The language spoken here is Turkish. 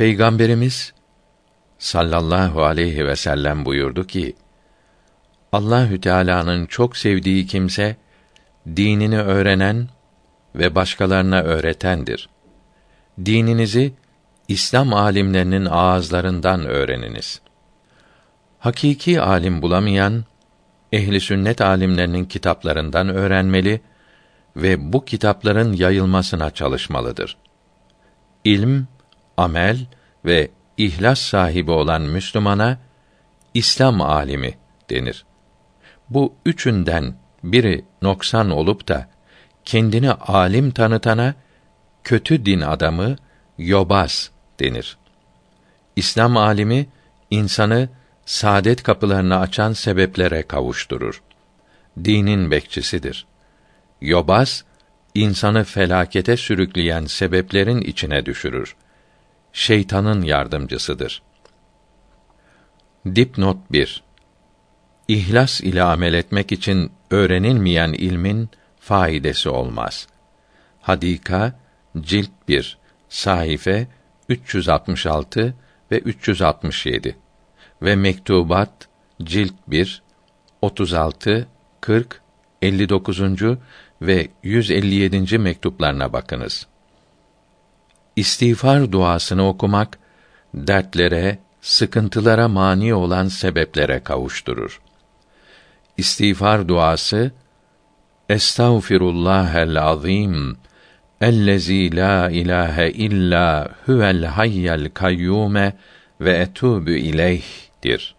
Peygamberimiz sallallahu aleyhi ve sellem buyurdu ki: Allahü Teala'nın çok sevdiği kimse dinini öğrenen ve başkalarına öğretendir. Dininizi İslam alimlerinin ağızlarından öğreniniz. Hakiki alim bulamayan ehli sünnet alimlerinin kitaplarından öğrenmeli ve bu kitapların yayılmasına çalışmalıdır. İlm, amel ve ihlas sahibi olan Müslümana İslam alimi denir. Bu üçünden biri noksan olup da kendini alim tanıtana kötü din adamı yobaz denir. İslam alimi insanı saadet kapılarını açan sebeplere kavuşturur. Dinin bekçisidir. Yobaz insanı felakete sürükleyen sebeplerin içine düşürür. Şeytanın yardımcısıdır. Dipnot 1 İhlas ile amel etmek için öğrenilmeyen ilmin faidesi olmaz. Hadika cilt 1 sayfa 366 ve 367 ve Mektubat cilt 1 36 40 59. ve 157. mektuplarına bakınız. İstiğfar duasını okumak dertlere, sıkıntılara mani olan sebeplere kavuşturur. İstiğfar duası Estağfirullahel azim ellezî la ilahe illa huvel hayyel kayyume ve etûbü ileyh'dir.